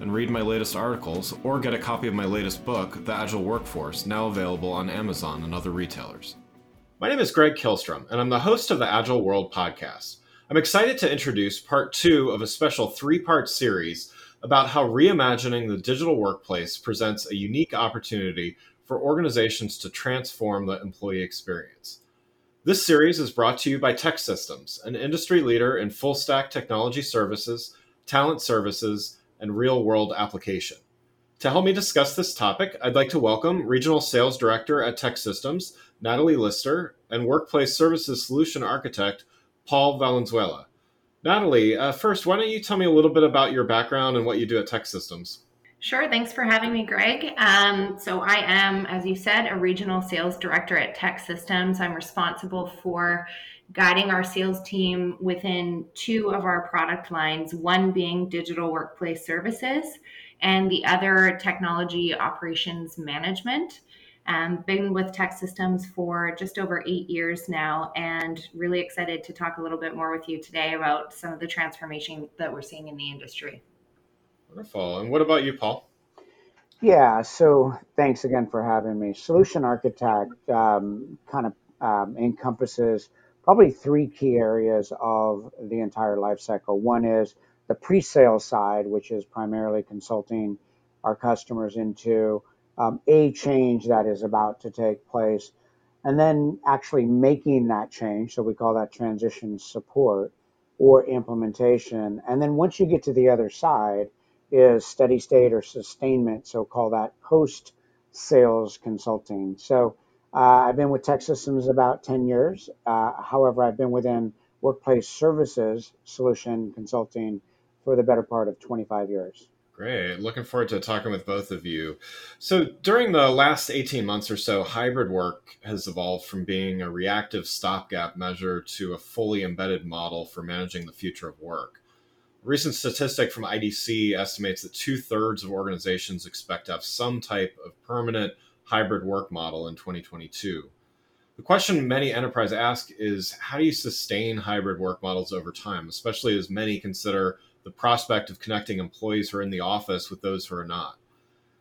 and read my latest articles or get a copy of my latest book, The Agile Workforce, now available on Amazon and other retailers. My name is Greg Kihlstrom, and I'm the host of the Agile World podcast. I'm excited to introduce part two of a special three part series about how reimagining the digital workplace presents a unique opportunity for organizations to transform the employee experience. This series is brought to you by TEKsystems, an industry leader in full stack technology services, talent services, and real world application. To help me discuss this topic, I'd like to welcome Regional Sales Director at TEKsystems, Natalie Lister, and Workplace Services Solution Architect, Paul Valenzuela. Natalie, uh, first, why don't you tell me a little bit about your background and what you do at TEKsystems? Sure. Thanks for having me, Greg. Um, so, I am, as you said, a regional sales director at TEKsystems. I'm responsible for guiding our sales team within two of our product lines, one being digital workplace services and the other technology operations management. Um, been with TEKsystems for just over eight years now, and really excited to talk a little bit more with you today about some of the transformation that we're seeing in the industry. Wonderful. And what about you, Paul? Yeah, so thanks again for having me. Solution Architect um, kind of um, encompasses probably three key areas of the entire life cycle. One is the pre-sale side, which is primarily consulting our customers into um, a change that is about to take place, and then actually making that change. So we call that transition support or implementation. And then once you get to the other side, is steady state or sustainment. So call that post sales consulting. So uh, I've been with TEKsystems about 10 years. Uh, however, I've been within workplace services solution consulting for the better part of 25 years. Great. Looking forward to talking with both of you. So, during the last 18 months or so, hybrid work has evolved from being a reactive stopgap measure to a fully embedded model for managing the future of work. Recent statistic from IDC estimates that two thirds of organizations expect to have some type of permanent hybrid work model in 2022. The question many enterprises ask is how do you sustain hybrid work models over time, especially as many consider the prospect of connecting employees who are in the office with those who are not?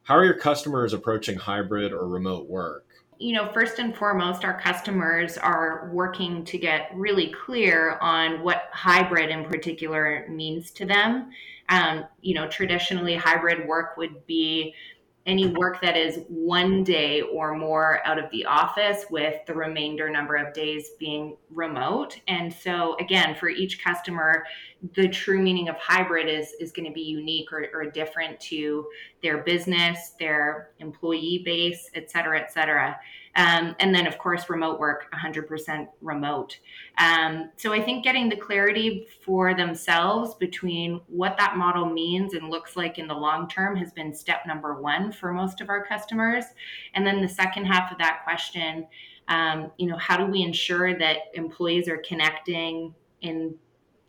How are your customers approaching hybrid or remote work? You know, first and foremost, our customers are working to get really clear on what hybrid in particular means to them. Um, you know, traditionally, hybrid work would be any work that is one day or more out of the office with the remainder number of days being remote. And so again for each customer the true meaning of hybrid is is going to be unique or, or different to their business their employee base et cetera et cetera um, and then, of course, remote work, 100% remote. Um, so I think getting the clarity for themselves between what that model means and looks like in the long term has been step number one for most of our customers. And then the second half of that question, um, you know, how do we ensure that employees are connecting in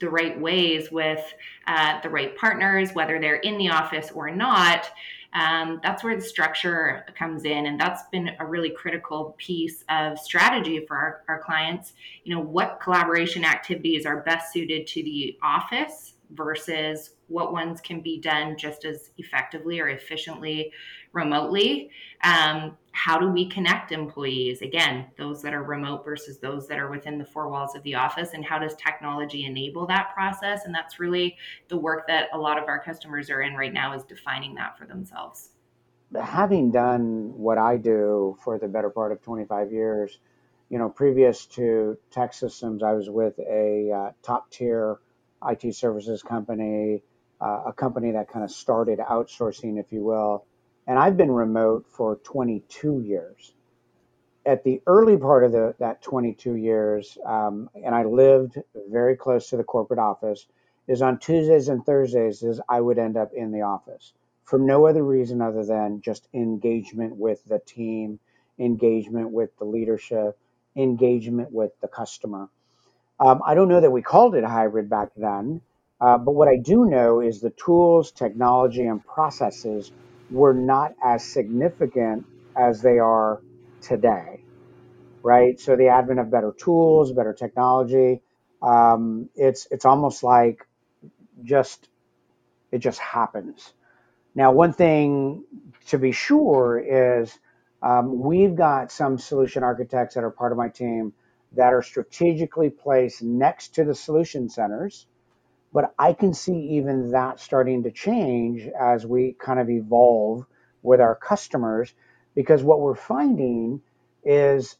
the right ways with uh, the right partners, whether they're in the office or not? Um, that's where the structure comes in and that's been a really critical piece of strategy for our, our clients you know what collaboration activities are best suited to the office versus what ones can be done just as effectively or efficiently remotely. Um, how do we connect employees? Again, those that are remote versus those that are within the four walls of the office, and how does technology enable that process? And that's really the work that a lot of our customers are in right now is defining that for themselves. Having done what I do for the better part of 25 years, you know, previous to TEKsystems, I was with a uh, top tier IT services company, uh, a company that kind of started outsourcing, if you will. And I've been remote for 22 years. At the early part of the, that 22 years, um, and I lived very close to the corporate office, is on Tuesdays and Thursdays is I would end up in the office for no other reason other than just engagement with the team, engagement with the leadership, engagement with the customer. Um, I don't know that we called it hybrid back then, uh, but what I do know is the tools, technology, and processes were not as significant as they are today, right? So the advent of better tools, better technology, um, it's it's almost like just it just happens. Now, one thing to be sure is um, we've got some solution architects that are part of my team that are strategically placed next to the solution centers. But I can see even that starting to change as we kind of evolve with our customers because what we're finding is,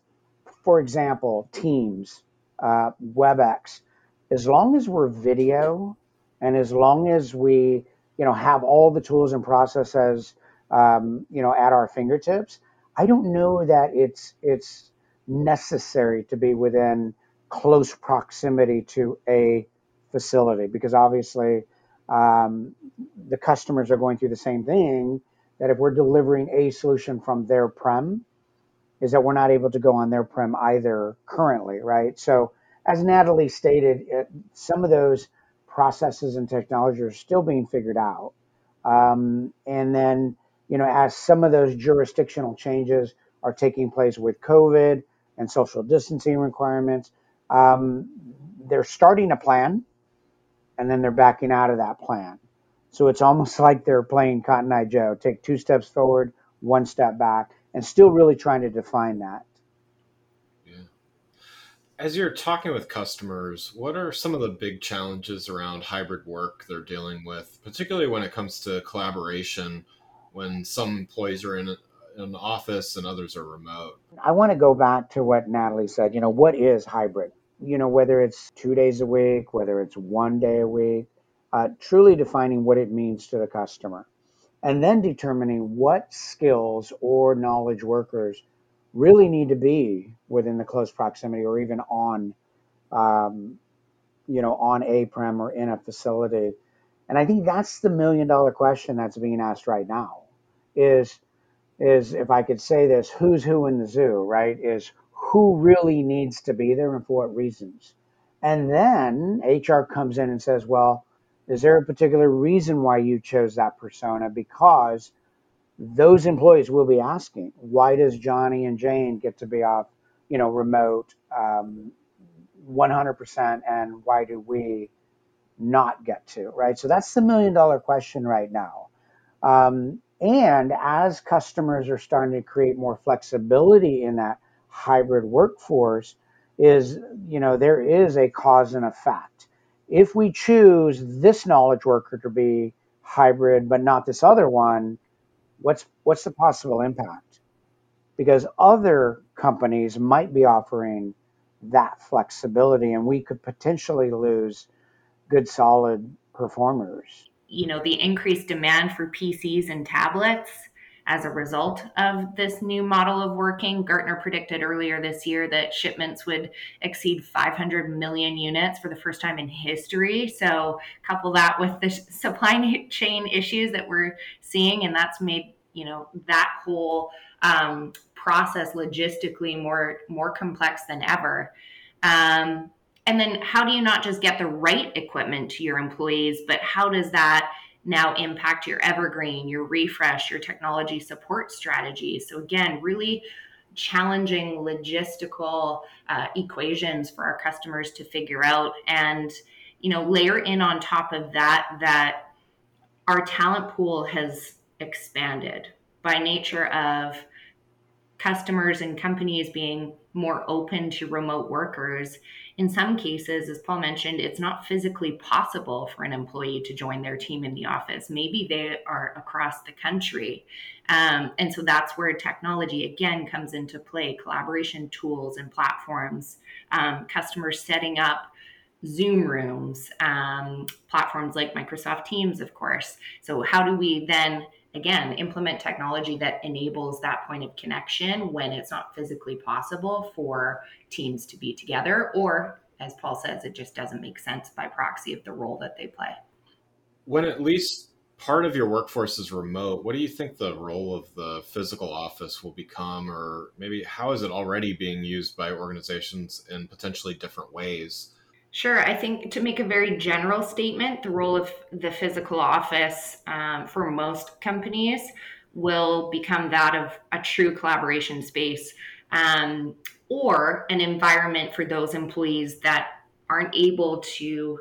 for example, Teams, uh, WebEx, as long as we're video and as long as we, you know, have all the tools and processes, um, you know, at our fingertips, I don't know that it's it's necessary to be within close proximity to a facility because obviously um, the customers are going through the same thing that if we're delivering a solution from their prem is that we're not able to go on their prem either currently right so as natalie stated it, some of those processes and technologies are still being figured out um, and then you know as some of those jurisdictional changes are taking place with covid and social distancing requirements. Um, they're starting a plan and then they're backing out of that plan. So it's almost like they're playing Cotton Eye Joe take two steps forward, one step back, and still really trying to define that. Yeah. As you're talking with customers, what are some of the big challenges around hybrid work they're dealing with, particularly when it comes to collaboration when some employees are in an office and others are remote. I want to go back to what Natalie said. You know, what is hybrid? You know, whether it's two days a week, whether it's one day a week, uh, truly defining what it means to the customer. And then determining what skills or knowledge workers really need to be within the close proximity or even on, um, you know, on a prem or in a facility. And I think that's the million dollar question that's being asked right now is is if I could say this, who's who in the zoo, right? Is who really needs to be there and for what reasons. And then HR comes in and says, well, is there a particular reason why you chose that persona? Because those employees will be asking, why does Johnny and Jane get to be off, you know, remote um, 100% and why do we not get to, right? So that's the million dollar question right now. Um, and as customers are starting to create more flexibility in that hybrid workforce, is you know there is a cause and effect. If we choose this knowledge worker to be hybrid but not this other one, what's what's the possible impact? Because other companies might be offering that flexibility, and we could potentially lose good solid performers you know the increased demand for PCs and tablets as a result of this new model of working. Gartner predicted earlier this year that shipments would exceed 500 million units for the first time in history. So, couple that with the supply chain issues that we're seeing, and that's made you know that whole um, process logistically more more complex than ever. Um, and then how do you not just get the right equipment to your employees, but how does that now impact your evergreen, your refresh, your technology support strategy? So, again, really challenging logistical uh, equations for our customers to figure out. And you know, layer in on top of that that our talent pool has expanded by nature of customers and companies being more open to remote workers. In some cases, as Paul mentioned, it's not physically possible for an employee to join their team in the office. Maybe they are across the country. Um, and so that's where technology again comes into play collaboration tools and platforms, um, customers setting up Zoom rooms, um, platforms like Microsoft Teams, of course. So, how do we then again implement technology that enables that point of connection when it's not physically possible for teams to be together or as paul says it just doesn't make sense by proxy of the role that they play. When at least part of your workforce is remote what do you think the role of the physical office will become? Or maybe how is it already being used by organizations in potentially different ways Sure. I think to make a very general statement, the role of the physical office um, for most companies will become that of a true collaboration space um, or an environment for those employees that aren't able to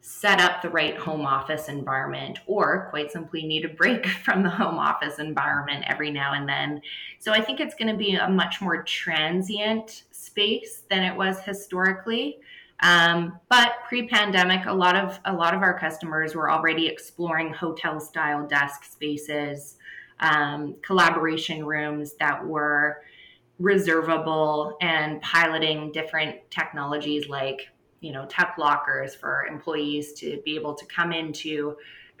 set up the right home office environment or quite simply need a break from the home office environment every now and then. So I think it's going to be a much more transient space than it was historically. Um, but pre-pandemic, a lot of a lot of our customers were already exploring hotel-style desk spaces, um, collaboration rooms that were reservable, and piloting different technologies like you know tech lockers for employees to be able to come into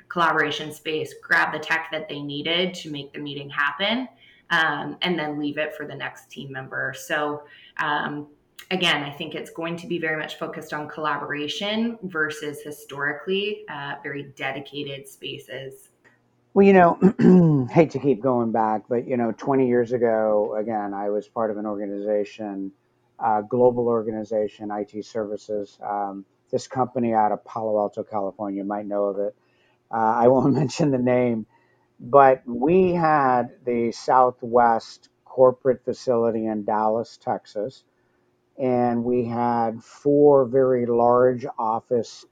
collaboration space, grab the tech that they needed to make the meeting happen, um, and then leave it for the next team member. So um, again, I think it's going to be very much focused on collaboration versus historically uh, very dedicated spaces. Well, you know, hate to keep going back, but you know, 20 years ago, again, I was part of an organization, uh, global organization, IT services. Um, this company out of Palo Alto, California, you might know of it. Uh, I won't mention the name, but we had the Southwest corporate facility in Dallas, Texas and we had four very large office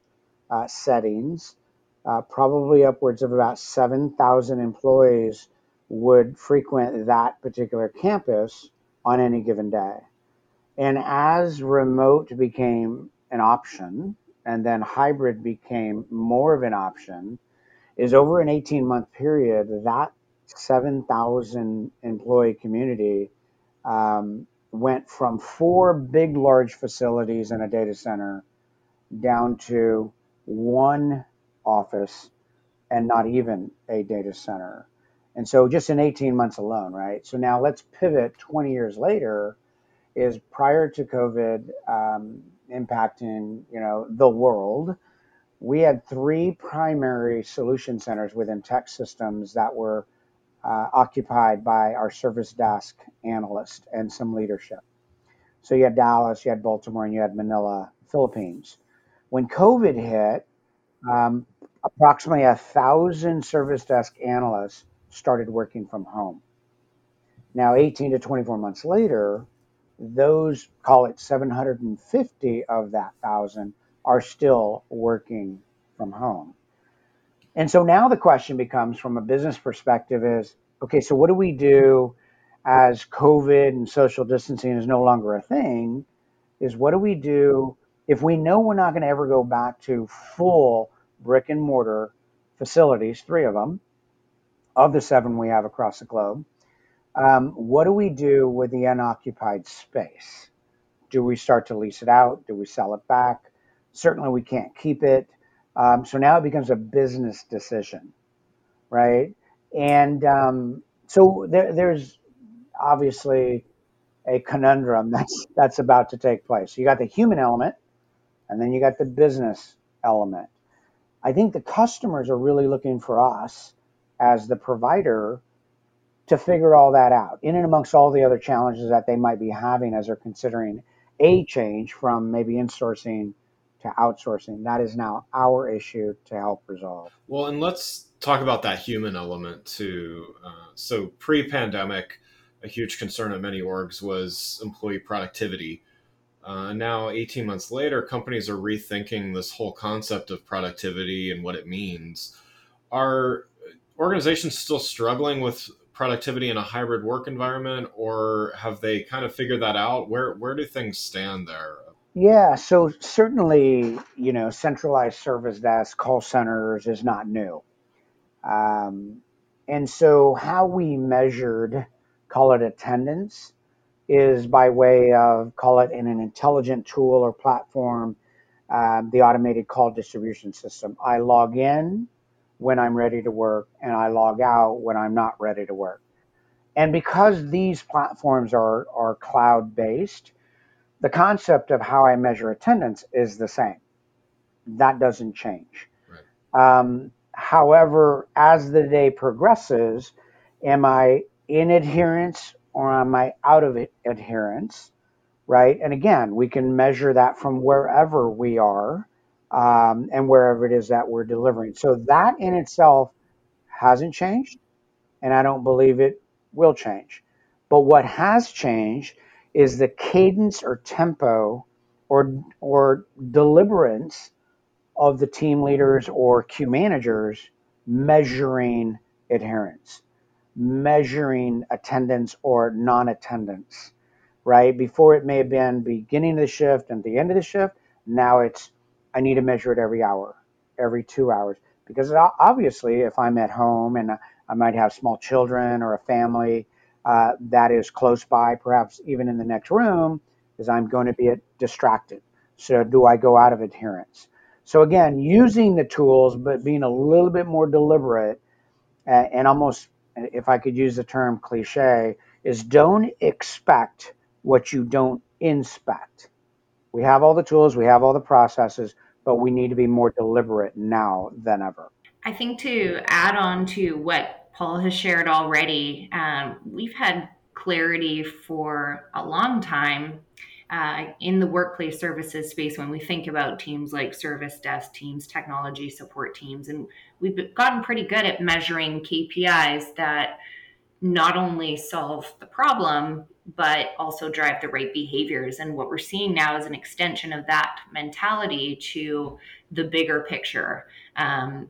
uh, settings. Uh, probably upwards of about 7,000 employees would frequent that particular campus on any given day. And as remote became an option, and then hybrid became more of an option, is over an 18 month period, that 7,000 employee community um, went from four big, large facilities and a data center down to one office and not even a data center. And so just in 18 months alone, right? So now let's pivot 20 years later is prior to COVID um, impacting, you know, the world, we had three primary solution centers within TEKsystems that were uh, occupied by our service desk analyst and some leadership. So you had Dallas, you had Baltimore, and you had Manila, Philippines. When COVID hit, um, approximately a thousand service desk analysts started working from home. Now, 18 to 24 months later, those call it 750 of that thousand are still working from home. And so now the question becomes from a business perspective is okay, so what do we do as COVID and social distancing is no longer a thing? Is what do we do if we know we're not going to ever go back to full brick and mortar facilities, three of them, of the seven we have across the globe? Um, what do we do with the unoccupied space? Do we start to lease it out? Do we sell it back? Certainly, we can't keep it. Um, so now it becomes a business decision, right? And um, so there, there's obviously a conundrum that's that's about to take place. You got the human element, and then you got the business element. I think the customers are really looking for us as the provider to figure all that out, in and amongst all the other challenges that they might be having as they're considering a change from maybe insourcing to outsourcing. That is now our issue to help resolve. Well, and let's talk about that human element too. Uh, so, pre pandemic, a huge concern of many orgs was employee productivity. Uh, now, 18 months later, companies are rethinking this whole concept of productivity and what it means. Are organizations still struggling with productivity in a hybrid work environment, or have they kind of figured that out? Where where do things stand there? Yeah, so certainly, you know, centralized service desk, call centers is not new. Um, and so, how we measured, call it attendance, is by way of, call it in an intelligent tool or platform, um, the automated call distribution system. I log in when I'm ready to work and I log out when I'm not ready to work. And because these platforms are, are cloud based, the concept of how I measure attendance is the same. That doesn't change. Right. Um, however, as the day progresses, am I in adherence or am I out of adherence? Right. And again, we can measure that from wherever we are um, and wherever it is that we're delivering. So that in itself hasn't changed, and I don't believe it will change. But what has changed is the cadence or tempo or or deliberance of the team leaders or queue managers measuring adherence, measuring attendance or non-attendance, right? Before it may have been beginning of the shift and the end of the shift. Now it's I need to measure it every hour, every two hours. Because obviously, if I'm at home and I might have small children or a family uh, that is close by, perhaps even in the next room, is I'm going to be distracted. So, do I go out of adherence? So, again, using the tools, but being a little bit more deliberate and almost, if I could use the term cliche, is don't expect what you don't inspect. We have all the tools, we have all the processes, but we need to be more deliberate now than ever. I think to add on to what Paul has shared already, um, we've had clarity for a long time uh, in the workplace services space when we think about teams like service desk teams, technology support teams, and we've gotten pretty good at measuring KPIs that not only solve the problem but also drive the right behaviors. And what we're seeing now is an extension of that mentality to the bigger picture. Um,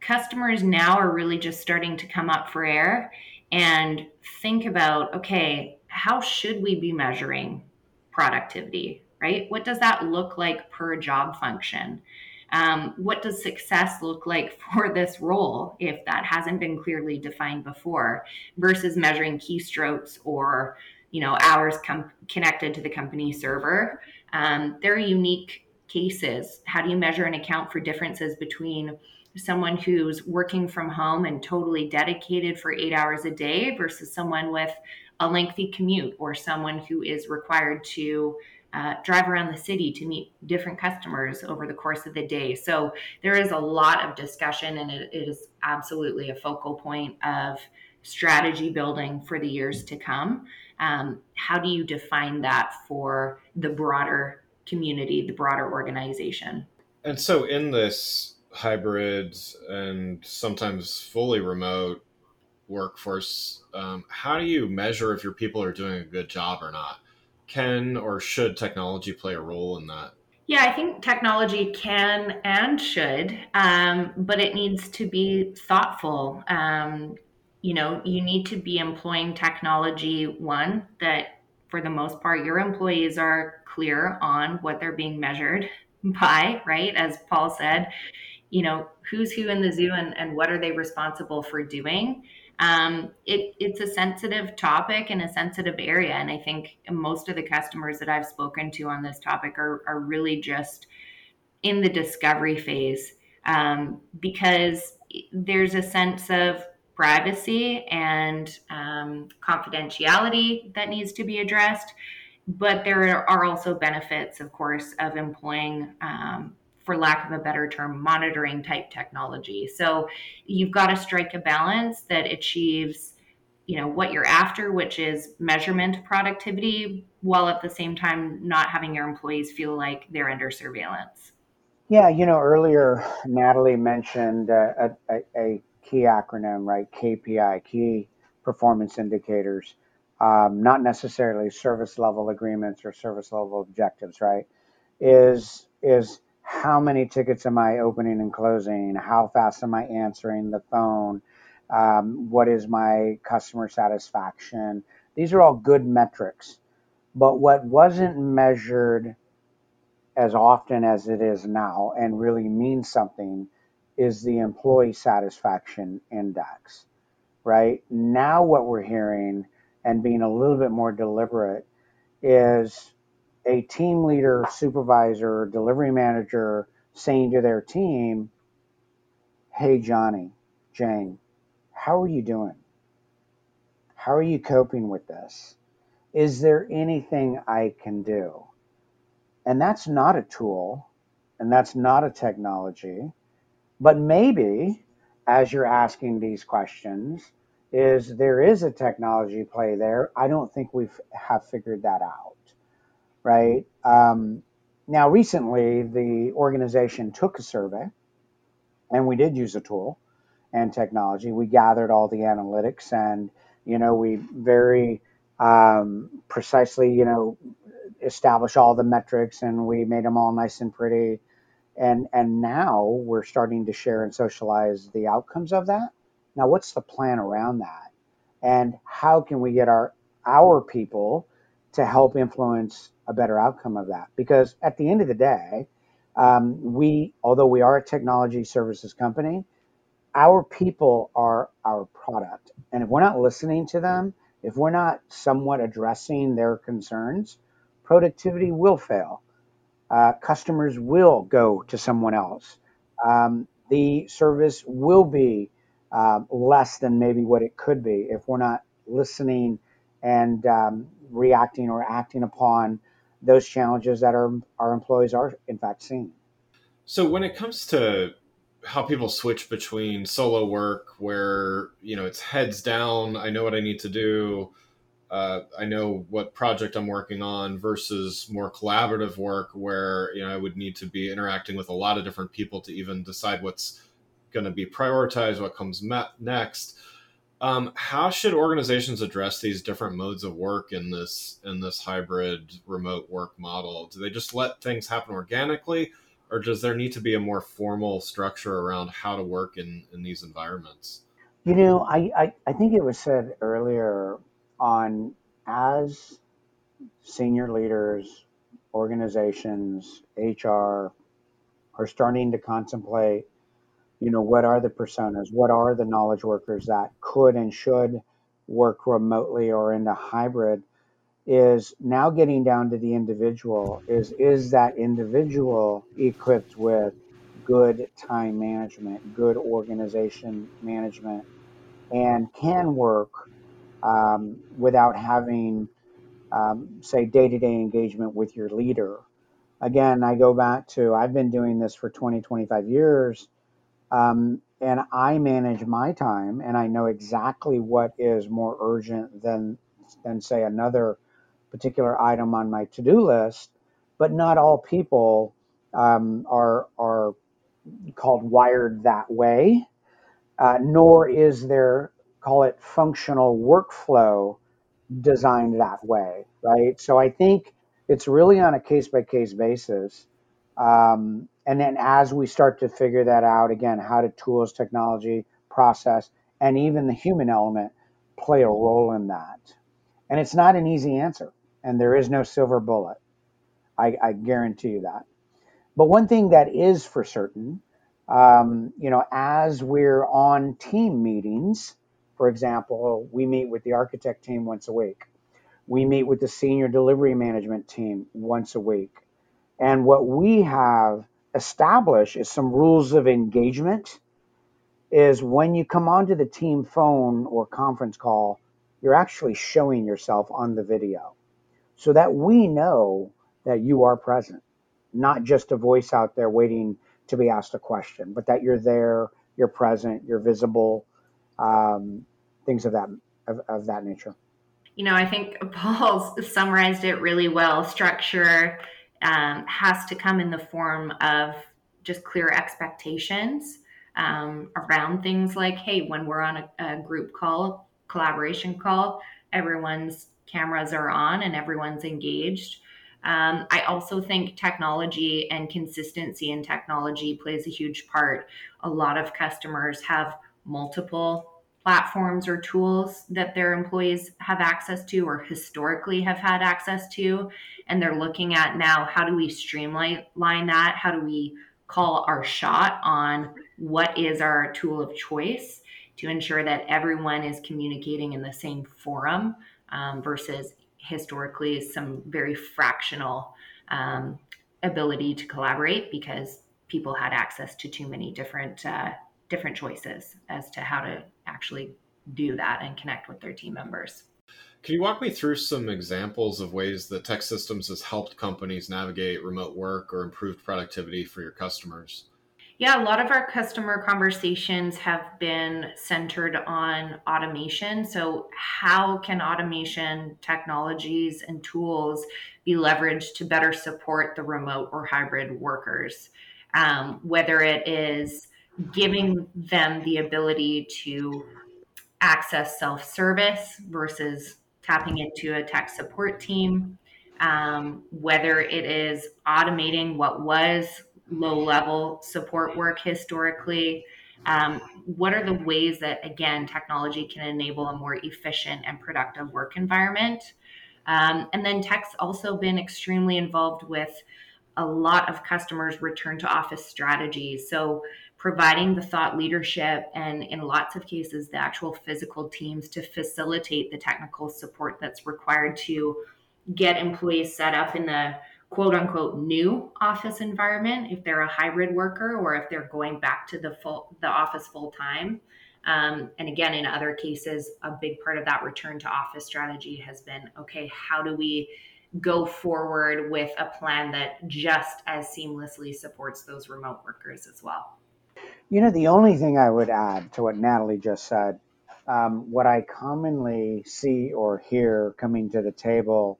customers now are really just starting to come up for air and think about okay, how should we be measuring productivity, right? What does that look like per job function? Um, what does success look like for this role if that hasn't been clearly defined before versus measuring keystrokes or you know hours com- connected to the company server um, they're unique cases how do you measure and account for differences between someone who's working from home and totally dedicated for eight hours a day versus someone with a lengthy commute or someone who is required to uh, drive around the city to meet different customers over the course of the day. So there is a lot of discussion, and it, it is absolutely a focal point of strategy building for the years to come. Um, how do you define that for the broader community, the broader organization? And so, in this hybrid and sometimes fully remote workforce, um, how do you measure if your people are doing a good job or not? can or should technology play a role in that? Yeah, I think technology can and should, um, but it needs to be thoughtful. Um, you know, you need to be employing technology, one, that for the most part, your employees are clear on what they're being measured by, right? As Paul said, you know, who's who in the zoo and, and what are they responsible for doing? um, it, it's a sensitive topic and a sensitive area. And I think most of the customers that I've spoken to on this topic are, are really just in the discovery phase um, because there's a sense of privacy and um, confidentiality that needs to be addressed. But there are also benefits, of course, of employing um, for lack of a better term, monitoring type technology. So you've got to strike a balance that achieves, you know, what you're after, which is measurement productivity, while at the same time not having your employees feel like they're under surveillance. Yeah, you know, earlier Natalie mentioned uh, a, a, key acronym, right? KPI, key performance indicators. um, not necessarily service level agreements or service level objectives, right? Is is how many tickets am I opening and closing? How fast am I answering the phone? Um, what is my customer satisfaction? These are all good metrics. But what wasn't measured as often as it is now and really means something is the employee satisfaction index, right? Now, what we're hearing and being a little bit more deliberate is a team leader, supervisor, delivery manager saying to their team, Hey, Johnny, Jane, how are you doing? How are you coping with this? Is there anything I can do? And that's not a tool and that's not a technology. But maybe as you're asking these questions, is there is a technology play there. I don't think we have figured that out, right? Um, now, recently, the organization took a survey, and we did use a tool and technology. We gathered all the analytics, and you know, we very um, precisely, you know, establish all the metrics, and we made them all nice and pretty. And and now we're starting to share and socialize the outcomes of that. Now, what's the plan around that? And how can we get our our people to help influence a better outcome of that? Because at the end of the day, um, we, although we are a technology services company, our people are our product. And if we're not listening to them, if we're not somewhat addressing their concerns, productivity will fail. Uh, customers will go to someone else. Um, the service will be uh, less than maybe what it could be if we're not listening and um, reacting or acting upon those challenges that our, our employees are in fact seeing. So when it comes to how people switch between solo work where you know it's heads down i know what i need to do uh, i know what project i'm working on versus more collaborative work where you know i would need to be interacting with a lot of different people to even decide what's going to be prioritized what comes next um, how should organizations address these different modes of work in this in this hybrid remote work model do they just let things happen organically or does there need to be a more formal structure around how to work in, in these environments? You know, I, I, I think it was said earlier on as senior leaders, organizations, HR are starting to contemplate, you know, what are the personas, what are the knowledge workers that could and should work remotely or in a hybrid? Is now getting down to the individual. Is is that individual equipped with good time management good organization management and can work um, without having um, say day-to-day engagement with your leader? Again i go back to i've been doing this for 20 25 years um, and i manage my time and i know exactly what is more urgent than than say another particular item on my to-do list, but not all people um, are are called wired that way. Uh, nor is there call it functional workflow designed that way, right? So I think it's really on a case by case basis. Um, and then as we start to figure that out, again, how do tools, technology, process, and even the human element play a role in that? And it's not an easy answer and there is no silver bullet. I, I guarantee you that. But one thing that is for certain, um, you know, as we're on team meetings, for example, we meet with the architect team once a week. We meet with the senior delivery management team once a week. And what we have established is some rules of engagement is when you come onto the team phone or conference call, you're actually showing yourself on the video so that we know that you are present, not just a voice out there waiting to be asked a question, but that you're there, you're present, you're visible, um, things of that of, of that nature. You know, I think Paul summarized it really well. Structure um, has to come in the form of just clear expectations um, around things like, hey, when we're on a, a group call, collaboration call, everyone's cameras are on and everyone's engaged. Um, I also think technology and consistency in technology plays a huge part. A lot of customers have multiple platforms or tools that their employees have access to or historically have had access to. And they're looking at now how do we streamline that? How do we call our shot on what is our tool of choice to ensure that everyone is communicating in the same forum um, versus historically some very fractional um, ability to collaborate because people had access to too many different uh, different choices as to how to actually do that and connect with their team members. Can you walk me through some examples of ways that TEKsystems has helped companies navigate remote work or improved productivity for your customers? Yeah, a lot of our customer conversations have been centered on automation. So, how can automation technologies and tools be leveraged to better support the remote or hybrid workers? Um, whether it is giving them the ability to access self service versus tapping into a tech support team, um, whether it is automating what was low level support work historically. Um, what are the ways that, again, technology can enable a more efficient and productive work environment? Um, and then TEK's also been extremely involved with a lot of customers' return to office strategies. So, providing the thought leadership and, in lots of cases, the actual physical teams to facilitate the technical support that's required to get employees set up in the quote unquote new office environment if they're a hybrid worker or if they're going back to the full the office full time um, and again in other cases a big part of that return to office strategy has been okay how do we go forward with a plan that just as seamlessly supports those remote workers as well you know the only thing i would add to what natalie just said um, what i commonly see or hear coming to the table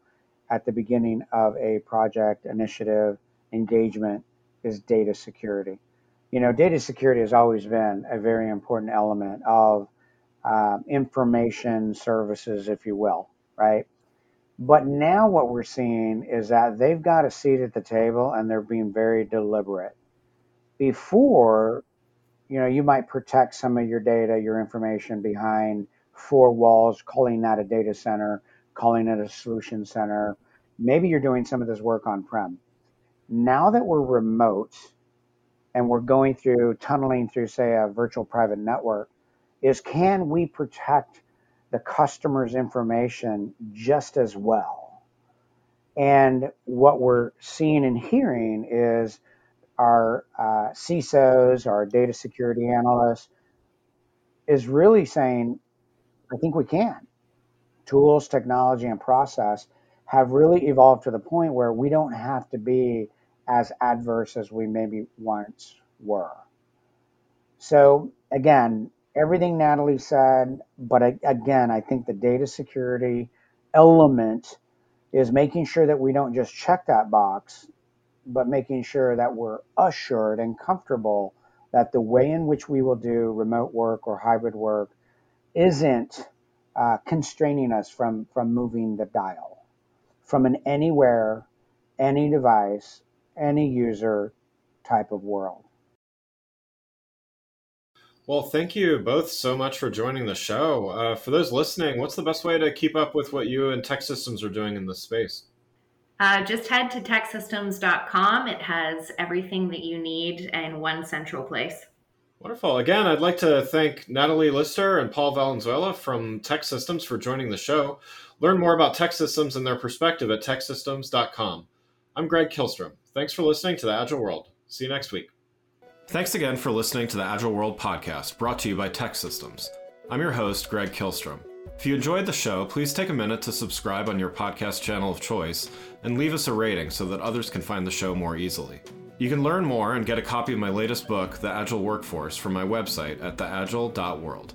at the beginning of a project, initiative, engagement is data security. You know, data security has always been a very important element of uh, information services, if you will, right? But now what we're seeing is that they've got a seat at the table and they're being very deliberate. Before, you know, you might protect some of your data, your information behind four walls, calling that a data center calling it a solution center. Maybe you're doing some of this work on prem. Now that we're remote and we're going through tunneling through, say, a virtual private network, is can we protect the customer's information just as well? And what we're seeing and hearing is our uh, CISOs, our data security analysts, is really saying, I think we can tools, technology, and process have really evolved to the point where we don't have to be as adverse as we maybe once were. So, again, everything Natalie said, but again, I think the data security element is making sure that we don't just check that box, but making sure that we're assured and comfortable that the way in which we will do remote work or hybrid work isn't uh, constraining us from from moving the dial from an anywhere, any device, any user type of world. Well, thank you both so much for joining the show. Uh, for those listening, what's the best way to keep up with what you and TEKsystems are doing in this space? Uh, just head to teksystems.com. It has everything that you need in one central place. Wonderful. Again, I'd like to thank Natalie Lister and Paul Valenzuela from TEKsystems for joining the show. Learn more about TEKsystems and their perspective at teksystems.com. I'm Greg Kihlstrom. Thanks for listening to the Agile World. See you next week. Thanks again for listening to the Agile World podcast brought to you by TEKsystems. I'm your host, Greg Kihlstrom. If you enjoyed the show, please take a minute to subscribe on your podcast channel of choice and leave us a rating so that others can find the show more easily. You can learn more and get a copy of my latest book, The Agile Workforce, from my website at theagile.world.